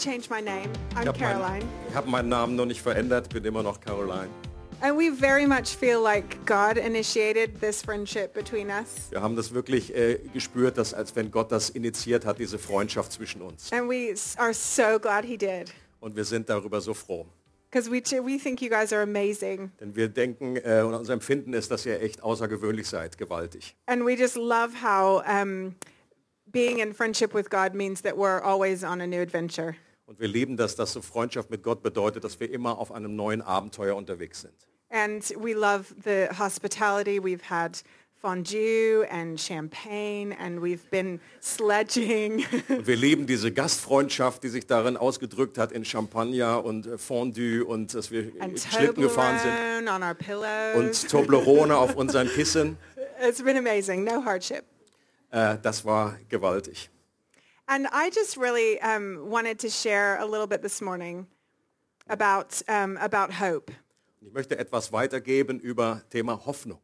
changed my name. I'm Ich habe Caroline. meinen, ich hab meinen Namen noch nicht verändert, bin immer noch Caroline. And we very much feel like God initiated this friendship between us. Wir haben das wirklich äh, gespürt, dass als wenn Gott das initiiert hat, diese Freundschaft zwischen uns. And we are so glad he did. Und wir sind darüber so froh. Because we, we think you guys are amazing. Denn wir denken äh, und unser Empfinden ist, dass ihr echt außergewöhnlich seid, gewaltig. And we just love how um, being in friendship with God means that we're always on a new adventure. Und wir lieben das, dass so Freundschaft mit Gott bedeutet, dass wir immer auf einem neuen Abenteuer unterwegs sind. And we love the hospitality. We've had fondue and champagne and we've been sledging. Und wir lieben diese Gastfreundschaft, die sich darin ausgedrückt hat in Champagner und äh, Fondue und dass wir and Schlitten gefahren sind Toblerone on our pillows. und Toblerone auf unseren Kissen. It's been amazing, no hardship. Äh, das war gewaltig. And I just really um, wanted to share a little bit this morning about, um, about hope. Ich möchte etwas weitergeben über Thema Hoffnung.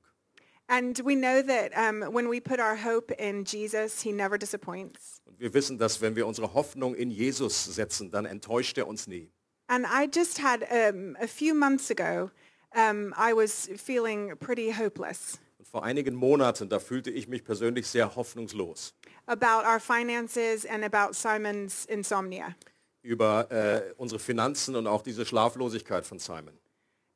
And we know that um, when we put our hope in Jesus, he never disappoints. Und wir wissen, dass wenn wir unsere Hoffnung in Jesus setzen, dann enttäuscht er uns nie. And I just had, um, a few months ago, um, I was feeling pretty hopeless vor einigen Monaten, da fühlte ich mich persönlich sehr hoffnungslos about our finances and about Simon's insomnia. über äh, unsere Finanzen und auch diese Schlaflosigkeit von Simon.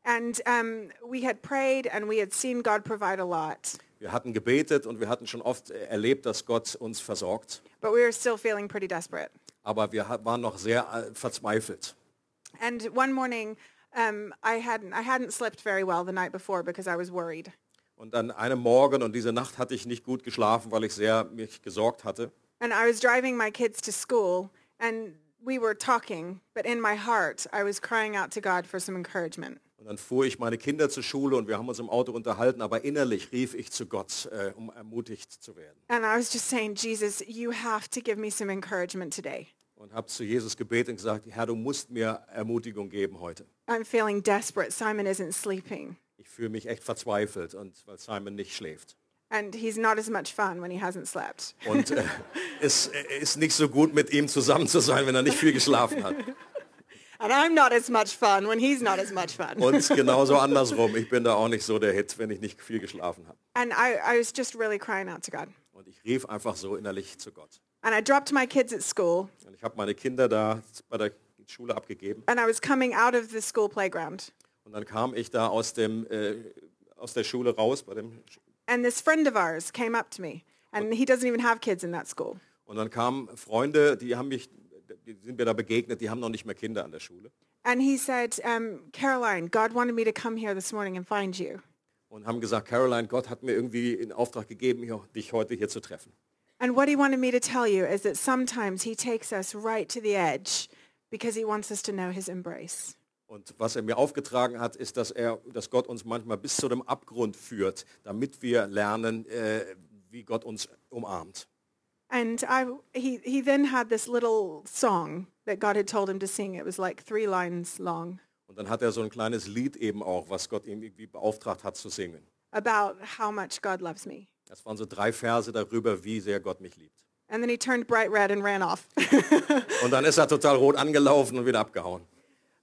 And um, we had prayed and we had seen God provide a lot, Wir hatten gebetet und wir hatten schon oft äh, erlebt, dass Gott uns versorgt. but we were still feeling pretty desperate. Aber wir waren noch sehr äh, verzweifelt. And one morning, um, I hadn't I hadn't slept very well the night before because I was worried. Und an einem Morgen und diese Nacht hatte ich nicht gut geschlafen, weil ich sehr mich gesorgt hatte. And I was driving my kids to school, and we were talking, but in my heart, I was crying out to God for some encouragement. Und dann fuhr ich meine Kinder zur Schule und wir haben uns im Auto unterhalten, aber innerlich rief ich zu Gott, äh, um ermutigt zu werden. And I was just saying, Jesus, you have to give me some encouragement today. Und habe zu Jesus gebetet und gesagt, Herr, du musst mir Ermutigung geben heute. I'm feeling desperate. Simon isn't sleeping, fühle mich echt verzweifelt, und weil Simon nicht schläft. and he's not as much fun when he hasn't slept. Und äh, es äh, ist nicht so gut, mit ihm zusammen zu sein, wenn er nicht viel geschlafen hat. And I'm not as much fun when he's not as much fun. Und genauso andersrum. Ich bin da auch nicht so der Hit, wenn ich nicht viel geschlafen habe. And I, I was just really crying out to God. Und ich rief einfach so innerlich zu Gott. And I dropped my kids at school, Und ich habe meine Kinder da bei der Schule abgegeben. and I was coming out of the school playground. Und dann kam ich da aus, dem, äh, aus der Schule raus. Bei dem, And this friend of ours came up to me, and he doesn't even have kids in that school. und dann kamen Freunde, die haben mich, die sind mir da begegnet, die haben noch nicht mehr Kinder an der Schule. And he said, um, Caroline, God wanted me to come here this morning and find you. Und haben gesagt, Caroline, Gott hat mir irgendwie in Auftrag gegeben, hier, dich heute hier zu treffen. And what he wanted me to tell you is that sometimes he takes us right to the edge because he wants us to know his embrace. Und was er mir aufgetragen hat, ist, dass, er, dass Gott uns manchmal bis zu dem Abgrund führt, damit wir lernen, äh, wie Gott uns umarmt. And I, he, he then had this little song that God had told him to sing. It was like three lines long Und dann hat er so ein kleines Lied eben auch, was Gott ihm irgendwie beauftragt hat zu singen. about how much God loves me. Das waren so drei Verse darüber, wie sehr Gott mich liebt. And then he turned bright red and ran off. Und dann ist er total rot angelaufen und wieder abgehauen.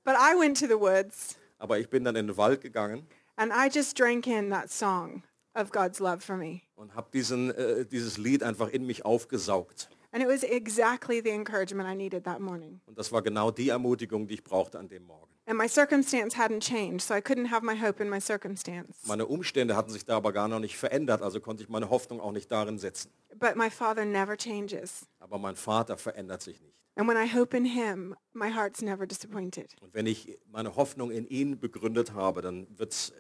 But I went to the woods Aber ich bin dann in den Wald gegangen and I just drank in that song of God's love for me. und habe diesen, äh, dieses Lied einfach in mich aufgesaugt. And it was exactly the encouragement I needed that morning. Und das war genau die Ermutigung, die ich brauchte an dem Morgen. And my circumstance hadn't changed, so I couldn't have my hope in my circumstance. Meine Umstände hatten sich da aber gar noch nicht verändert, also konnte ich meine Hoffnung auch nicht darin setzen. But my Father never changes. Aber mein Vater verändert sich nicht. And when I hope in him, my heart's never disappointed. Und wenn ich meine Hoffnung in ihn begründet habe, dann wird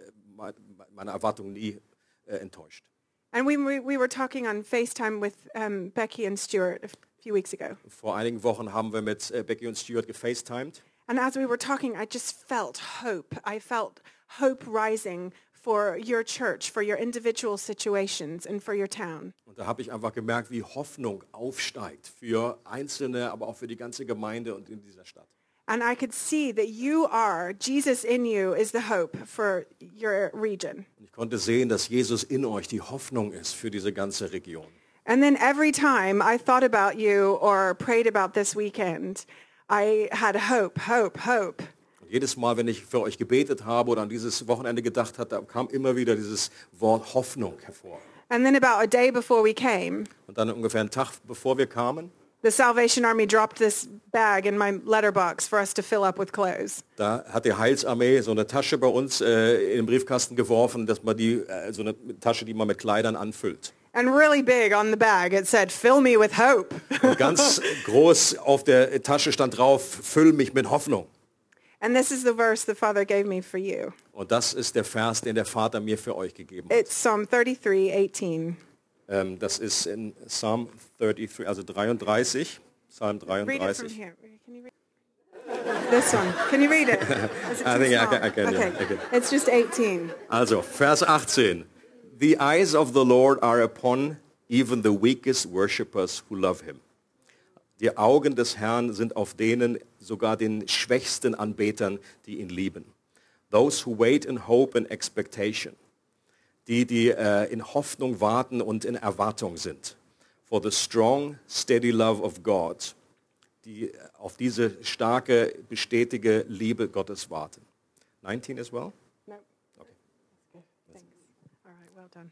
meine Erwartung nie äh, enttäuscht. And we, we, we were talking on FaceTime with um, Becky and Stuart a few weeks ago. Vor einigen Wochen haben wir mit äh, Becky und Stuart gefacetimed. And as we were talking, I just felt hope. I felt hope rising for your church, for your individual situations, and for your town. Und da habe ich einfach gemerkt, wie Hoffnung aufsteigt für Einzelne, aber auch für die ganze Gemeinde und in dieser Stadt. And I could see that you are, Jesus in you is the hope for your region. Und ich konnte sehen, dass Jesus in euch die Hoffnung ist für diese ganze Region. And then every time I thought about you or prayed about this weekend, I had hope, hope, hope. Jedes Mal, wenn ich für euch gebetet habe oder an dieses Wochenende gedacht hatte, kam immer wieder dieses Wort Hoffnung hervor. And then about a day before we came, Und dann ungefähr einen Tag bevor wir kamen, the Salvation Army dropped this bag in my letterbox for us to fill up with clothes. da hat die Heilsarmee so eine Tasche bei uns äh, in den Briefkasten geworfen, dass man die, äh, so eine Tasche, die man mit Kleidern anfüllt. And really big on the bag, it said, fill me with hope. Und ganz groß auf der Tasche stand drauf, füll mich mit Hoffnung. And this is the verse the Father gave me for you. Und das ist der Vers, den der Vater mir für euch gegeben hat. It's Psalm 33, 18. Ähm, das ist in Psalm 33, also 33, Psalm Read it from 33. here. Can you read This one. Can you read it? Is it I too think I small? can- I can, yeah, okay. I can. It's just 18. Also, Vers 18. The eyes of the Lord are upon even the weakest worshippers who love him. Die Augen des Herrn sind auf denen, sogar den schwächsten Anbetern, die ihn lieben. Those who wait in hope and expectation. Die, die äh, in Hoffnung warten und in Erwartung sind. For the strong, steady love of God. Die auf diese starke, bestätige Liebe Gottes warten. 19 as well? No. Thanks. All right, well done.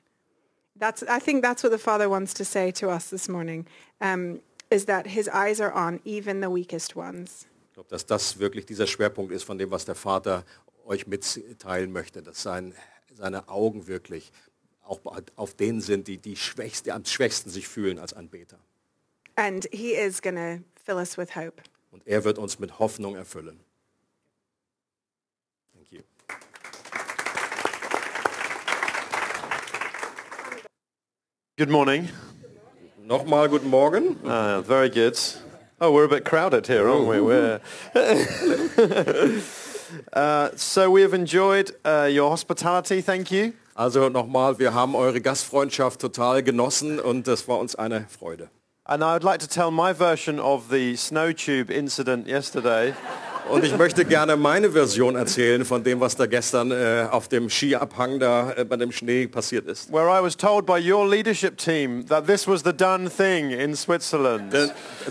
That's, I think that's what the Father wants to say to us this morning, um, is that his eyes are on even the weakest ones. Ich glaube, dass das wirklich dieser Schwerpunkt ist von dem, was der Vater euch mitteilen möchte, dass sein, seine Augen wirklich auch auf denen sind, die, die, schwächst, die am schwächsten sich fühlen als Anbeter. And he is going to fill us with hope. Und er wird uns mit Hoffnung erfüllen. Thank you. Good morning. Nochmal guten Morgen. Uh, very good. Oh, we're a bit crowded here, aren't we? We're uh, so we have enjoyed uh, your hospitality. Thank you. Also nochmal, wir haben eure Gastfreundschaft total genossen und das war uns eine Freude. And I would like to tell my version of the snow tube incident yesterday. Und ich möchte gerne meine Version erzählen von dem, was da gestern äh, auf dem Skiabhang da äh, bei dem Schnee passiert ist. where I was told by your leadership team that this was the done thing in Switzerland.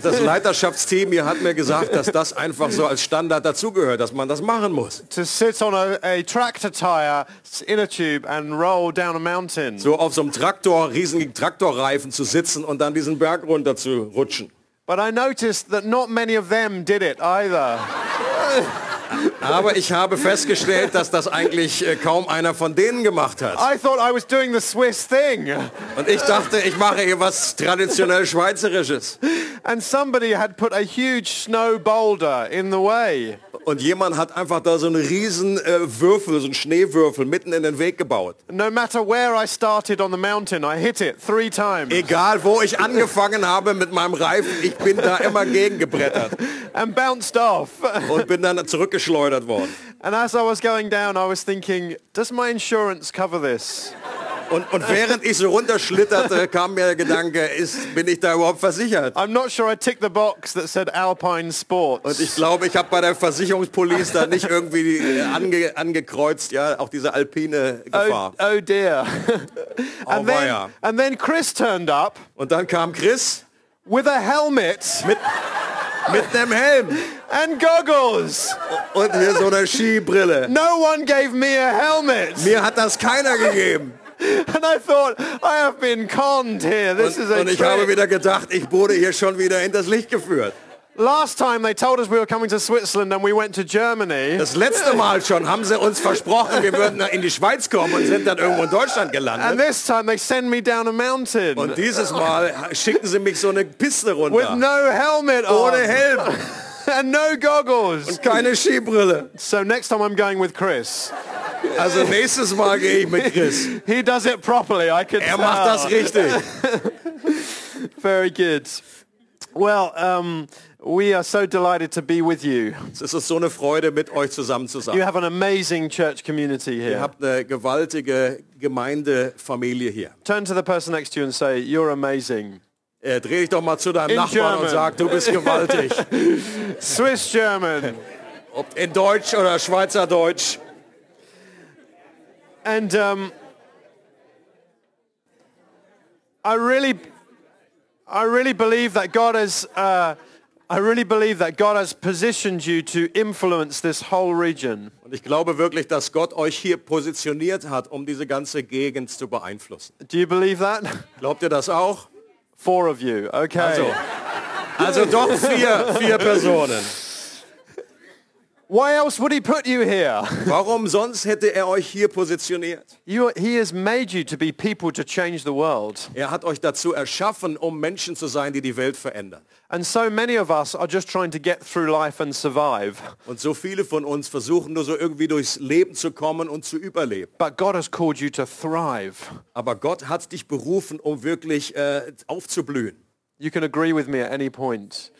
Das Leiterschaftsteam hier hat mir gesagt, dass das einfach so als Standard dazugehört, dass man das machen muss. To sit on a, a tractor tire in a tube and roll down a mountain. So auf so einem Traktor, riesigen Traktorreifen zu sitzen und dann diesen Berg runter zu rutschen. But I noticed that not many of them did it either. Aber ich habe festgestellt, dass das eigentlich äh, kaum einer von denen gemacht hat. I thought I was doing the Swiss thing. Und ich dachte, ich mache hier was traditionell Schweizerisches. And somebody had put a huge snow boulder in the way. Und jemand hat einfach da so einen riesen äh, Würfel, so einen Schneewürfel mitten in den Weg gebaut. No matter where I started on the mountain, I hit it three times. Egal, wo ich angefangen habe mit meinem Reifen, ich bin da immer gegengebrettert and bounced off. und bin dann zurückgeschleudert worden. and as I was going down, I was thinking, does my insurance cover this? Und, und während ich so runterschlitterte, kam mir der Gedanke, ist, bin ich da überhaupt versichert? I'm not sure I ticked the box that said Alpine Sports. Und ich glaube, ich habe bei der Versicherungspolice da nicht irgendwie äh, ange, angekreuzt, ja, auch diese alpine oh, Gefahr. oh dear. and, then, weia. and then Chris turned up Und dann kam Chris with a helmet mit, mit einem Helm and goggles. und hier so eine Skibrille. No one gave me a helmet. Mir hat das keiner gegeben. And I thought, I have been conned here. This is Und, a und ich habe wieder gedacht, ich wurde hier schon wieder hinters Licht geführt. Last time they told us we were coming to Switzerland and we went to Germany. Das letzte Mal schon haben sie uns versprochen, wir würden in die Schweiz kommen und sind dann irgendwo in Deutschland And gelandet. this time they send me down a mountain Und dieses Mal schicken sie mich so eine Piste with runter. no helmet on Ohne Helm and no goggles. und keine Skibrille. So next time I'm going with Chris. Also nächstes Mal gehe ich mit Chris. He does it properly. I can Er macht das richtig. Very good. Well, um, we are so delighted to be with you. Es ist so eine Freude, mit euch zusammen zu You sein. have an amazing church community Ihr here. habt eine gewaltige Gemeindefamilie hier. Turn to the person next to you and say, you're amazing. Äh, dreh dich doch mal zu deinem In Nachbarn und German. sag, du bist gewaltig. Swiss German. Ob in Deutsch oder Schweizerdeutsch. And um, I really, I really believe that God has uh, I really believe that God has positioned you to influence this whole region. Und ich glaube wirklich, dass Gott euch hier positioniert hat, um diese ganze Gegend zu beeinflussen. Do you believe that? Glaubt ihr das auch? Four of you. Okay. Also, also doch vier, vier Personen. Why else would he put you here? Warum sonst hätte er euch hier positioniert? You, he has made you to be people to change the world. Er hat euch dazu erschaffen, um Menschen zu sein, die die Welt verändern. And so many of us are just trying to get through life and survive. Und so viele von uns versuchen nur so irgendwie durchs Leben zu kommen und zu überleben. But God has called you to thrive. Aber Gott hat dich berufen, um wirklich äh, aufzublühen. You can agree with me at any point.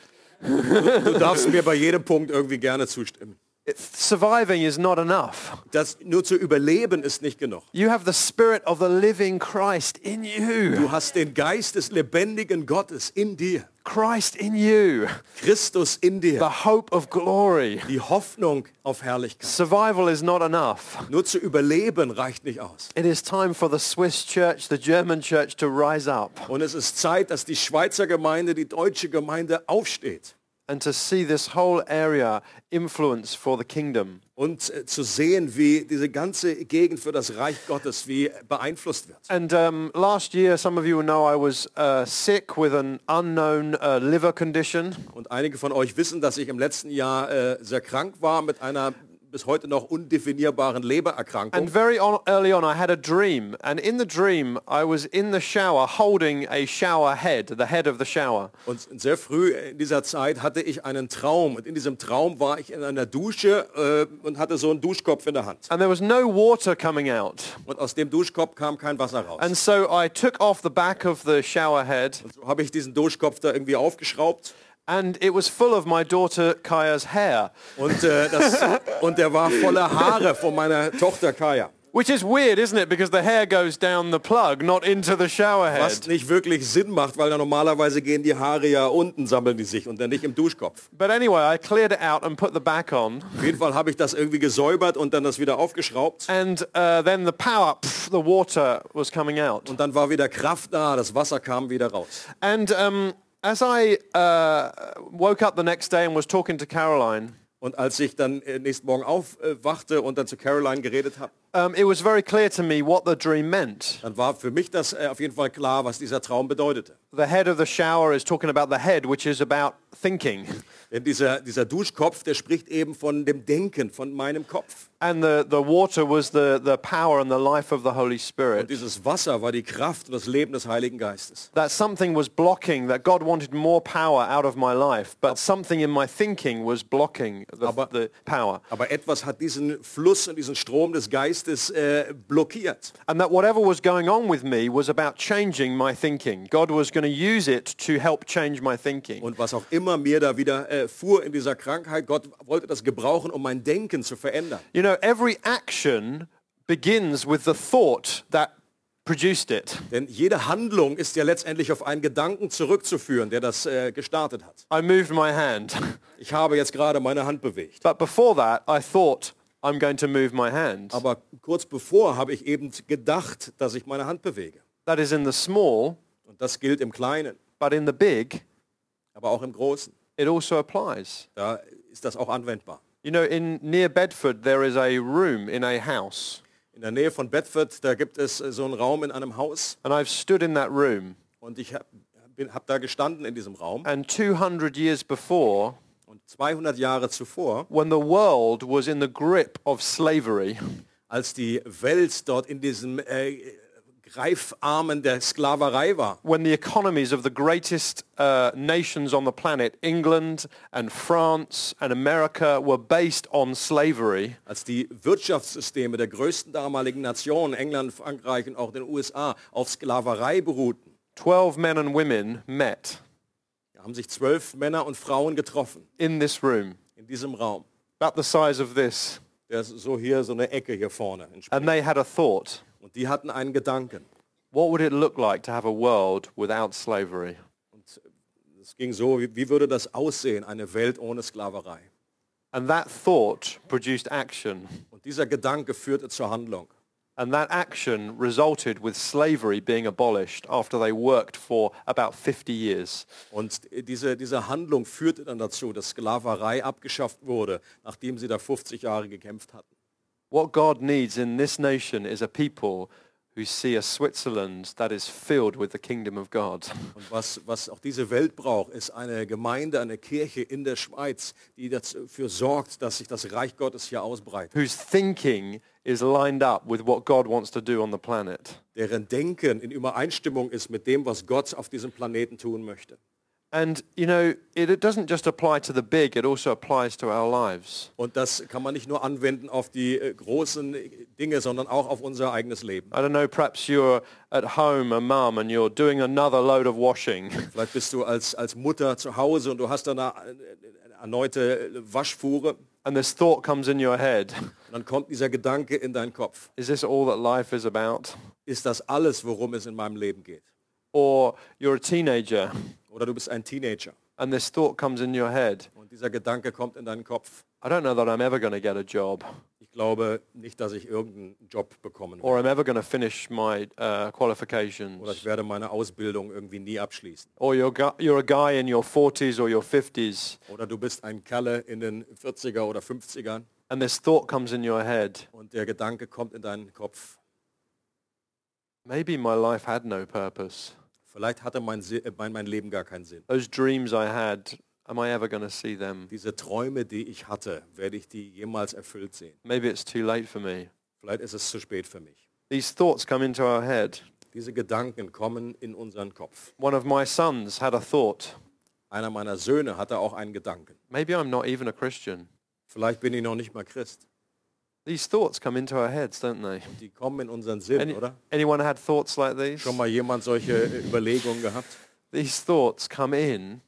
Du darfst mir bei jedem Punkt irgendwie gerne zustimmen. Surviving is not enough. Das nur zu überleben ist nicht genug. You have the spirit of the living Christ in you. Du hast den Geist des lebendigen Gottes in dir. Christ in you. Christus in dir. The hope of glory. Die Hoffnung auf Herrlichkeit. Survival is not enough. Nur zu überleben reicht nicht aus. It is time for the Swiss church, the German church to rise up Und es ist Zeit, dass die Schweizer Gemeinde, die deutsche Gemeinde aufsteht and to see this whole area influence for the kingdom. Und äh, zu sehen, wie diese ganze Gegend für das Reich Gottes wie beeinflusst wird. And um, last year, some of you know I was uh, sick with an unknown uh, liver condition. Und einige von euch wissen, dass ich im letzten Jahr äh, sehr krank war mit einer bis heute noch undefinierbaren Lebererkrankung. And very on, early on, I had a dream. And in the dream, I was in the shower holding a shower head, the head of the shower. Und sehr früh in dieser Zeit hatte ich einen Traum. Und in diesem Traum war ich in einer Dusche äh, und hatte so einen Duschkopf in der Hand. And there was no water coming out. Und aus dem Duschkopf kam kein Wasser raus. And so I took off the back of the shower head So habe ich diesen Duschkopf da irgendwie aufgeschraubt. And it was full of my daughter Kaya's hair. Und, äh, das, und der war voller Haare von meiner Tochter Kaya. Which is weird, isn't it? Because the hair goes down the plug, not into the shower Was head. nicht wirklich Sinn macht, weil da normalerweise gehen die Haare ja unten, sammeln die sich und dann nicht im Duschkopf. But anyway, I cleared it out and put the back on. Auf jeden Fall habe ich das irgendwie gesäubert und dann das wieder aufgeschraubt. And uh, then the power, pff, the water was coming out. Und dann war wieder Kraft da, das Wasser kam wieder raus. And um, as I uh, woke up the next day and was talking to Caroline, Und als ich dann äh, nächsten Morgen aufwachte und dann zu Caroline geredet habe, um, it was very clear to me what the dream meant. dann war für mich das äh, auf jeden Fall klar, was dieser Traum bedeutete. The head of the shower is talking about the head, which is about thinking. Denn dieser, dieser Duschkopf, der spricht eben von dem Denken, von meinem Kopf. And the, the water was the, the power and the life of the Holy Und Spirit. dieses Wasser war die Kraft und das Leben des Heiligen Geistes. That something was blocking, that God wanted more power out of my life, but something in my thinking was blocking the, Aber- the power. Aber etwas hat diesen Fluss und diesen Strom des Geistes äh, blockiert. And that whatever was going on with me was about changing my thinking. God was going to use it to help change my thinking. Und was auch immer mir da wieder äh, fuhr in dieser Krankheit, Gott wollte das gebrauchen, um mein Denken zu verändern. You know, every action begins with the thought that produced it. Denn jede Handlung ist ja letztendlich auf einen Gedanken zurückzuführen, der das äh, gestartet hat. I moved my hand. Ich habe jetzt gerade meine Hand bewegt. But before that, I thought, I'm going to move my hand. Aber kurz bevor habe ich eben gedacht, dass ich meine Hand bewege. That is in the small, Und das gilt im Kleinen, but in the big, aber auch im Großen. it also applies. Da ist das auch anwendbar. You know, in near Bedford, there is a room in a house. In der Nähe von Bedford, da gibt es äh, so einen Raum in einem Haus. And I've stood in that room. Und ich habe hab da gestanden in diesem Raum. And 200 years before, 200 Jahre zuvor, when the world was in the grip of slavery, als die Welt dort in diesem äh, Greifarmen der Sklaverei war, when the economies of the greatest uh, nations on the planet, England and France and America, were based on slavery, als die Wirtschaftssysteme der größten damaligen Nationen, England, Frankreich und auch den USA, auf Sklaverei beruhten, 12 men and women met haben sich zwölf Männer und Frauen getroffen in this room, in diesem Raum. about the size of this, Der ist so hier, so eine Ecke hier vorne. and they had a thought. Und die hatten einen Gedanken. What would it look like to have a world without slavery? Und es ging so, wie, wie würde das aussehen, eine Welt ohne Sklaverei? And that thought produced action. Und dieser Gedanke führte zur Handlung. And that action resulted with slavery being abolished after they worked for about 50 years. Und diese, diese Handlung führte dann dazu, dass Sklaverei abgeschafft wurde, nachdem sie da 50 Jahre gekämpft hatten. What God needs in this nation is a people who see a Switzerland that is filled with the kingdom of God. Und was, was auch diese Welt braucht, ist eine Gemeinde, eine Kirche in der Schweiz, die dafür sorgt, dass sich das Reich Gottes hier ausbreitet. whose thinking is lined up with what God wants to do on the planet. Deren Denken in Übereinstimmung ist mit dem, was Gott auf diesem Planeten tun möchte. And, you know, it, it doesn't just apply to the big, it also applies to our lives. Und das kann man nicht nur anwenden auf die äh, großen Dinge, sondern auch auf unser eigenes Leben. I don't know, perhaps you're at home, a mum, and you're doing another load of washing. Vielleicht bist du als, als Mutter zu Hause und du hast dann eine, eine erneute Waschfuhre And this thought comes in your head. dann kommt dieser Gedanke in deinen Kopf. Is this all that life is about? Ist das alles, worum es in meinem Leben geht? Or you're a teenager Oder du bist ein Teenager and this thought comes in your head. und dieser Gedanke kommt in deinen Kopf. I don't know that I'm ever going to get a job glaube nicht, dass ich irgendeinen Job bekommen or werde. I'm ever going to finish my uh, Oder ich qualifications. werde meine Ausbildung irgendwie nie abschließen. Or you're, you're a guy in your 40s or your 50s Oder du bist ein Kerle in den 40er oder 50ern and this thought comes in your head. und der Gedanke kommt in deinen Kopf. Maybe my life had no purpose. Vielleicht hatte mein, äh, mein, mein Leben gar keinen Sinn. Those dreams I had, am I ever going to see them? Diese Träume, die ich hatte, werde ich die jemals erfüllt sehen? Maybe it's too late for me. Vielleicht ist es zu spät für mich. These thoughts come into our head. Diese Gedanken kommen in unseren Kopf. One of my sons had a thought. Einer meiner Söhne hatte auch einen Gedanken. Maybe I'm not even a Christian. Vielleicht bin ich noch nicht mal Christ. These thoughts come into our heads, don't they? Die kommen in unseren Sinn, Any, oder? anyone had thoughts like these? Schon mal jemand solche Überlegungen gehabt? These thoughts come in,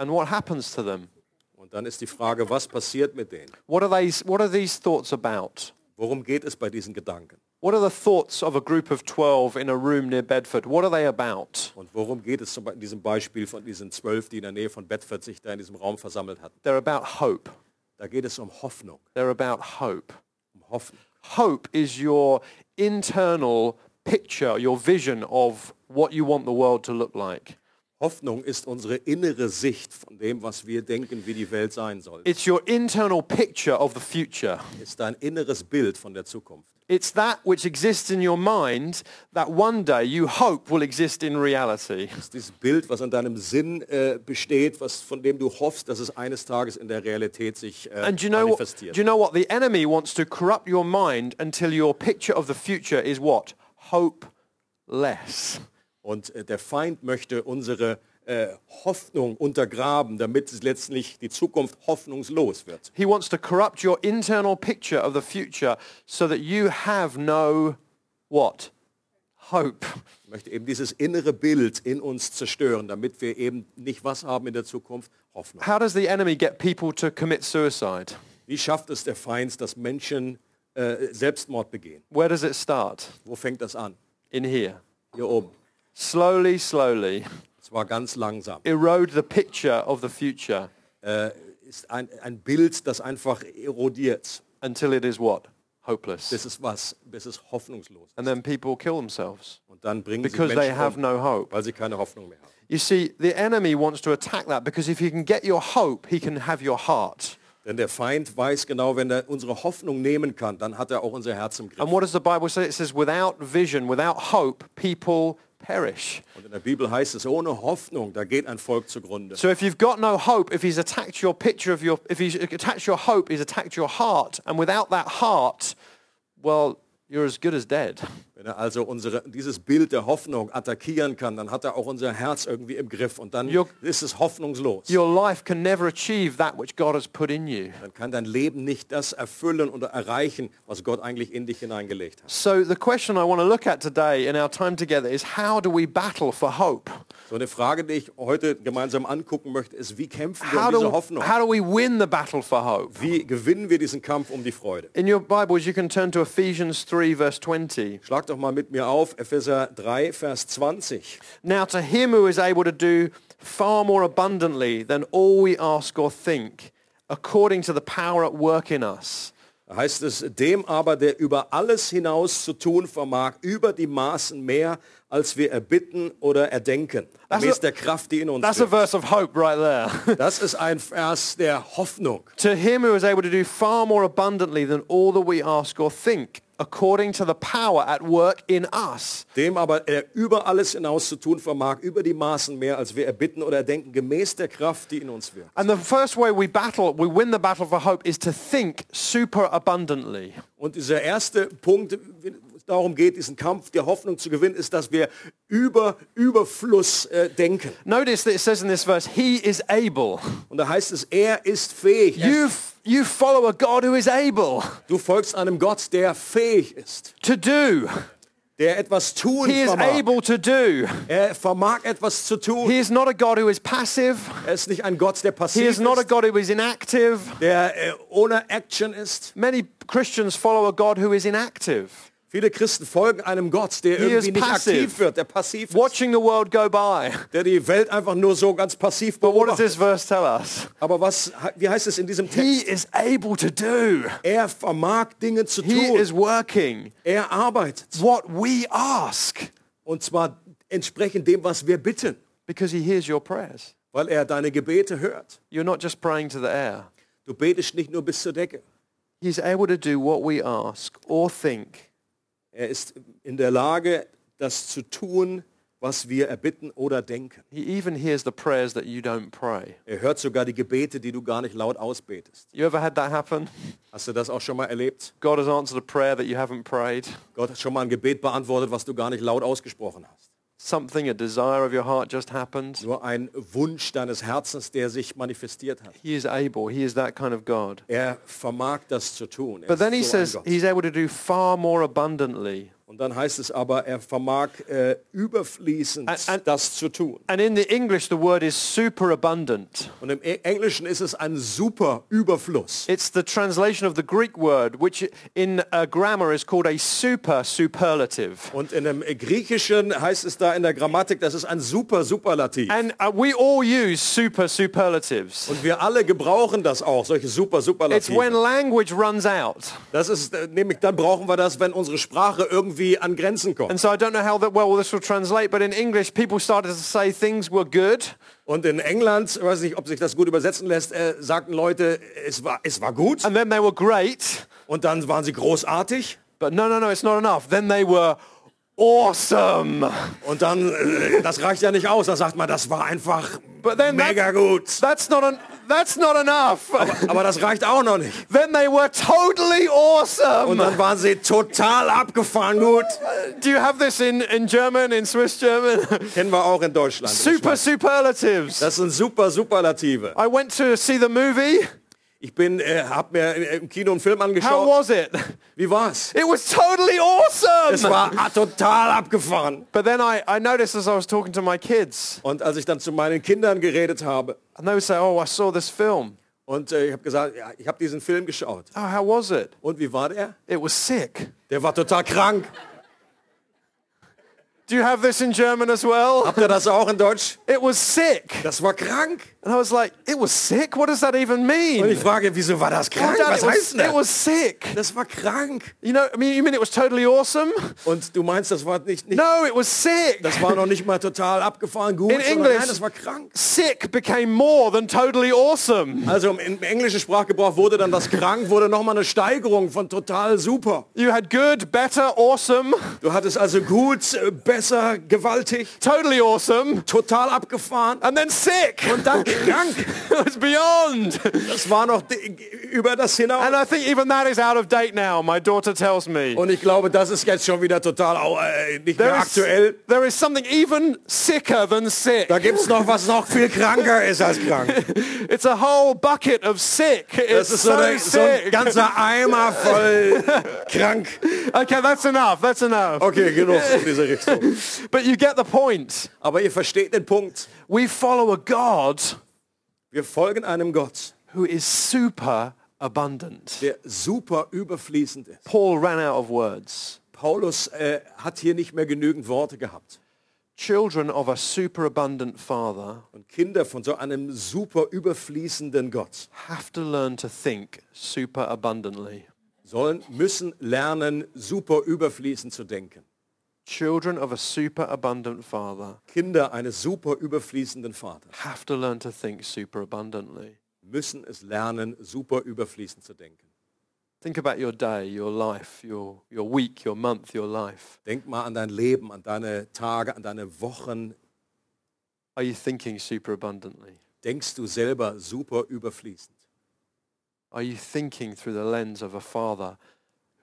and what happens to them? Und dann ist die Frage, was passiert mit denen? What are, they, what are these thoughts about? Worum geht es bei diesen Gedanken? What are the thoughts of a group of 12 in a room near Bedford? What are they about? Und worum geht es zum Beispiel in diesem Beispiel von diesen zwölf, die in der Nähe von Bedford sich da in diesem Raum versammelt hatten? They're about hope. Da geht es um Hoffnung. They're about hope. Um Hoffnung. Hope is your internal picture, your vision of what you want the world to look like. Hoffnung ist unsere innere Sicht von dem, was wir denken, wie die Welt sein soll. It's your internal picture of the future. Ist dein inneres Bild von der Zukunft. It's that which exists in your mind that one day you hope will exist in reality. Ist dieses Bild, was in deinem Sinn äh, besteht, was, von dem du hoffst, dass es eines Tages in der Realität sich äh, And you know what, manifestiert. do you know what the enemy wants to corrupt your mind until your picture of the future is what? Hopeless. Und äh, der Feind möchte unsere äh, Hoffnung untergraben, damit es letztlich die Zukunft hoffnungslos wird. He wants to corrupt your internal picture of the future so that you have no what? Hope. Er möchte eben dieses innere Bild in uns zerstören, damit wir eben nicht was haben in der Zukunft? Hoffnung. How does the enemy get people to commit suicide? Wie schafft es der Feind, dass Menschen äh, Selbstmord begehen? Where does it start? Wo fängt das an? In here. Hier oben. Slowly, slowly Es war ganz langsam. erode the picture of the future Äh, ist ein, ein Bild, das einfach erodiert. until it is what? Hopeless. Bis es was? Bis es hoffnungslos ist. And then people kill themselves Und dann bringen because sie they have um, no hope. weil sie keine Hoffnung mehr haben. You see, the enemy wants to attack that because if he can get your hope, he can have your heart. Denn der Feind weiß genau, wenn er unsere Hoffnung nehmen kann, dann hat er auch unser Herz im Griff. And what does the Bible say? It says, without vision, without hope, people perish. Und in der Bibel heißt es, ohne Hoffnung, da geht ein Volk zugrunde. So if you've got no hope, if he's attacked your picture of your, if he's attacked your hope, he's attacked your heart. And without that heart, well, you're as good as dead. Wenn er also unsere, dieses Bild der Hoffnung attackieren kann, dann hat er auch unser Herz irgendwie im Griff und dann Your- ist es hoffnungslos. Dann kann dein Leben nicht das erfüllen oder erreichen, was Gott eigentlich in dich hineingelegt hat. So the question I want to look at today in our time together is how do we battle for hope? So eine Frage, die ich heute gemeinsam angucken möchte, ist, wie kämpfen wir How um diese Hoffnung? how do we win the battle for hope? Wie gewinnen wir diesen Kampf um die Freude? In your Bibles, you can turn to Ephesians 3, verse 20. Schlag doch mal mit mir auf, Epheser 3, Vers 20. Now to him who is able to do far more abundantly than all we ask or think, according to the power at work in us. Heißt es, dem aber, der über alles hinaus zu tun vermag, über die Maßen mehr, als wir erbitten oder erdenken. Gemäß der Kraft, die in uns That's a verse of hope right there. Das ist ein Vers der Hoffnung. to him who is able to do far more abundantly than all that we ask or think, according to the power at work in us. Dem aber er über alles hinaus zu tun vermag, über die Maßen mehr, als wir erbitten oder erdenken, gemäß der Kraft, die in uns wirkt. And the first way we battle, we win the battle for hope is to think super abundantly. Und dieser erste Punkt, darum geht, diesen Kampf der Hoffnung zu gewinnen, ist, dass wir über Überfluss äh, denken. Notice that it says in this verse, he is able. Und da heißt es, er ist fähig. You, you follow a God who is able du folgst einem Gott, der fähig ist, to do. der etwas tun He is vermag. able to do. Er vermag etwas zu tun. He is not a God who is passive. Er ist nicht ein Gott, der He passiv is not a ist, God who is inactive. der äh, ohne Action ist. Many Christians follow a God who is inactive, Viele Christen folgen einem Gott, der He irgendwie nicht passive. aktiv wird, der passiv ist, watching the world go by. der die Welt einfach nur so ganz passiv But what does beobachtet. this verse tell us? Aber was, wie heißt es in diesem He Text? is able to do. Er vermag Dinge zu He tun. is working Er arbeitet. what we ask Und zwar entsprechend dem, was wir bitten, because he hears your prayers. weil er deine Gebete hört. You're not just praying to the air. Du betest nicht nur bis zur Decke. He's able to do what we ask or think Er ist in der Lage, das zu tun, was wir erbitten oder denken. He even hears the prayers that you don't pray. Er hört sogar die Gebete, die du gar nicht laut ausbetest. You ever had that happen? Hast du das auch schon mal erlebt? God has answered a prayer that you haven't prayed. Gott hat schon mal ein Gebet beantwortet, was du gar nicht laut ausgesprochen hast. Something, a desire of your heart just happened. Nur ein Wunsch deines Herzens, der sich manifestiert hat. He is able. He is that kind of God. Er vermag das zu tun. Er But then he so says he's able to do far more abundantly. Dann heißt es aber, er vermag äh, überfließend And- and- das zu tun. And in the English, the word is superabundant. Und im E- Englischen ist es ein super Überfluss. It's the translation of the Greek word, which in uh, grammar is called a super superlative. Und in dem Griechischen heißt es da in der Grammatik, das ist ein super Superlativ. And uh, we all use super superlatives. Und wir alle gebrauchen das auch, solche super It's when Superlative. language runs out. Das ist äh, nämlich dann brauchen wir das, wenn unsere Sprache irgendwie an Grenzen kommt. And so I don't know how that well this will translate, but in English, people started to say things were good. Und in England, ich weiß nicht, ob sich das gut übersetzen lässt, äh, sagten Leute, es war, es war gut. And then they were great. Und dann waren sie großartig. But no, no, no, it's not enough. Then they were awesome. Und dann, äh, das reicht ja nicht aus. Da sagt man, das war einfach mega gut. That's not, an, that's not enough. Aber das reicht auch noch nicht. then they were totally Und awesome. dann waren sie total abgefahren gut. Do you have this in, in German, in Swiss German? Kennen wir auch in Deutschland. Super superlatives. Das sind super Superlative. I went to see the movie. Ich bin, äh, hab mir im Kino einen Film How angeschaut. was it? Wie war's? It was totally Es awesome. war ah, total abgefahren. But then I, I noticed as I was talking to my kids, Und als ich dann zu meinen Kindern geredet habe and they would say, oh, I saw this film. und äh, ich habe gesagt, ja, ich habe diesen Film geschaut. Oh, how was it? Und wie war der? It was sick. Der war total krank. Do you have this in German as well? Habt ihr das auch in Deutsch? It was sick. Das war krank. And I was like, it was sick? What does that even mean? Und ich frage, wieso war das krank? Dad, Was was, heißt denn it das? was sick. Das war krank. You know, I mean, you mean it was totally awesome? Und du meinst, das war nicht, nicht No, it was sick. das war noch nicht mal total abgefahren gut, In sondern English- nein, das war krank. Sick became more than totally awesome. Also im, im englischen Sprachgebrauch wurde dann das krank, wurde nochmal eine Steigerung von total super. You had good, better, awesome, Du hattest also gut, äh, besser, gewaltig, totally awesome, total abgefahren and then sick. und dann krank. it was beyond. Das war noch über das hinaus. And I think even that is out of date now, my daughter tells me. Und ich glaube, das ist jetzt schon wieder total äh, nicht mehr There is, aktuell. there is something even sicker than sick. Da gibt's noch was noch viel kranker ist als krank. It's a whole bucket of sick. Das It's ist so, so eine, so ein sick. ganzer Eimer voll krank. Okay, that's enough. That's enough. Okay, genug in diese Richtung. But you get the point. Aber ihr versteht den Punkt. We follow a God Wir folgen einem Gott, who is super abundant. der super überfließend ist. Paul ran out of words. Paulus äh, hat hier nicht mehr genügend Worte gehabt. Children of a superabundant father Und Kinder von so einem super überfließenden Gott have to learn to think super abundantly. sollen, müssen lernen, super überfließend zu denken. Children of a superabundant Father Kinder eines super überfließenden Vaters have to learn to think superabundantly. müssen es lernen, super überfließend zu denken. Think about your day, your life, your, your week, your month, your life. Denk mal an dein Leben, an deine Tage, an deine Wochen. Are you thinking superabundantly? Denkst du selber super überfließend? Are you thinking through the lens of a father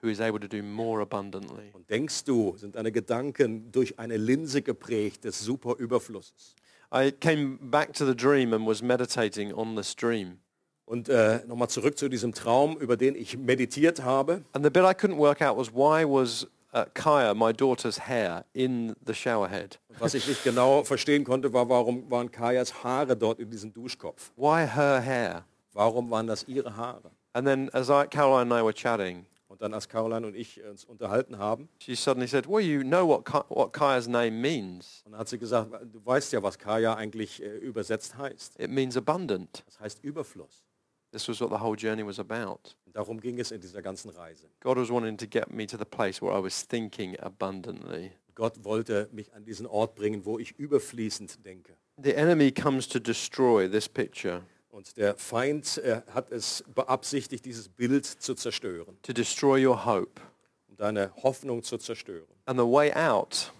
who is able to do more abundantly? Und denkst du, sind deine Gedanken durch eine Linse geprägt des super Überflusses? I came back to the dream and was meditating on this dream. Und äh, nochmal zurück zu diesem Traum, über den ich meditiert habe. And the bit I couldn't work out was why was uh, Kaya, my daughter's hair, in the shower head? Was ich nicht genau verstehen konnte, war, warum waren Kajas Haare dort in diesem Duschkopf? Why her hair? Warum waren das ihre Haare? And then as I, Caroline and I were chatting, Und dann, als Caroline und ich uns unterhalten haben, she suddenly said, well, you know what, Ka- what Kaya's name means. und dann hat sie gesagt, du weißt ja, was Kaya eigentlich äh, übersetzt heißt. It means abundant. Das heißt Überfluss. This was what the whole journey was about. Und darum ging es in dieser ganzen Reise. God was wanting to get me to the place where I was thinking abundantly. Gott wollte mich an diesen Ort bringen, wo ich überfließend denke. The enemy comes to destroy this picture, Und der Feind äh, hat es beabsichtigt, dieses Bild zu zerstören, to destroy your hope. um deine Hoffnung zu zerstören. And the way out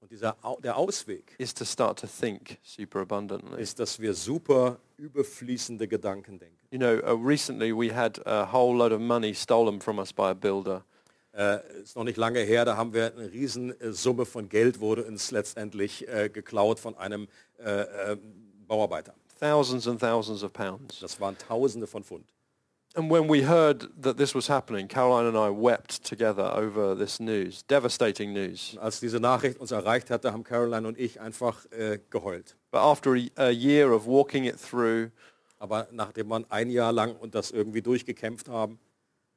Und dieser, Au- der Ausweg is to start to think superabundantly. ist, dass wir super überfließende Gedanken denken. You know, uh, recently we had a whole load of money stolen from us by a builder. Äh, ist noch nicht lange her, da haben wir eine Riesensumme von Geld wurde uns letztendlich äh, geklaut von einem äh, äh, Bauarbeiter. Thousands and thousands of pounds. Das waren Tausende von Pfund. And when we heard that this was happening, Caroline and I wept together over this news, devastating news. Als diese Nachricht uns erreicht hatte, haben Caroline und ich einfach äh, geheult. But after a, year of walking it through, Aber nachdem wir ein Jahr lang und das irgendwie durchgekämpft haben,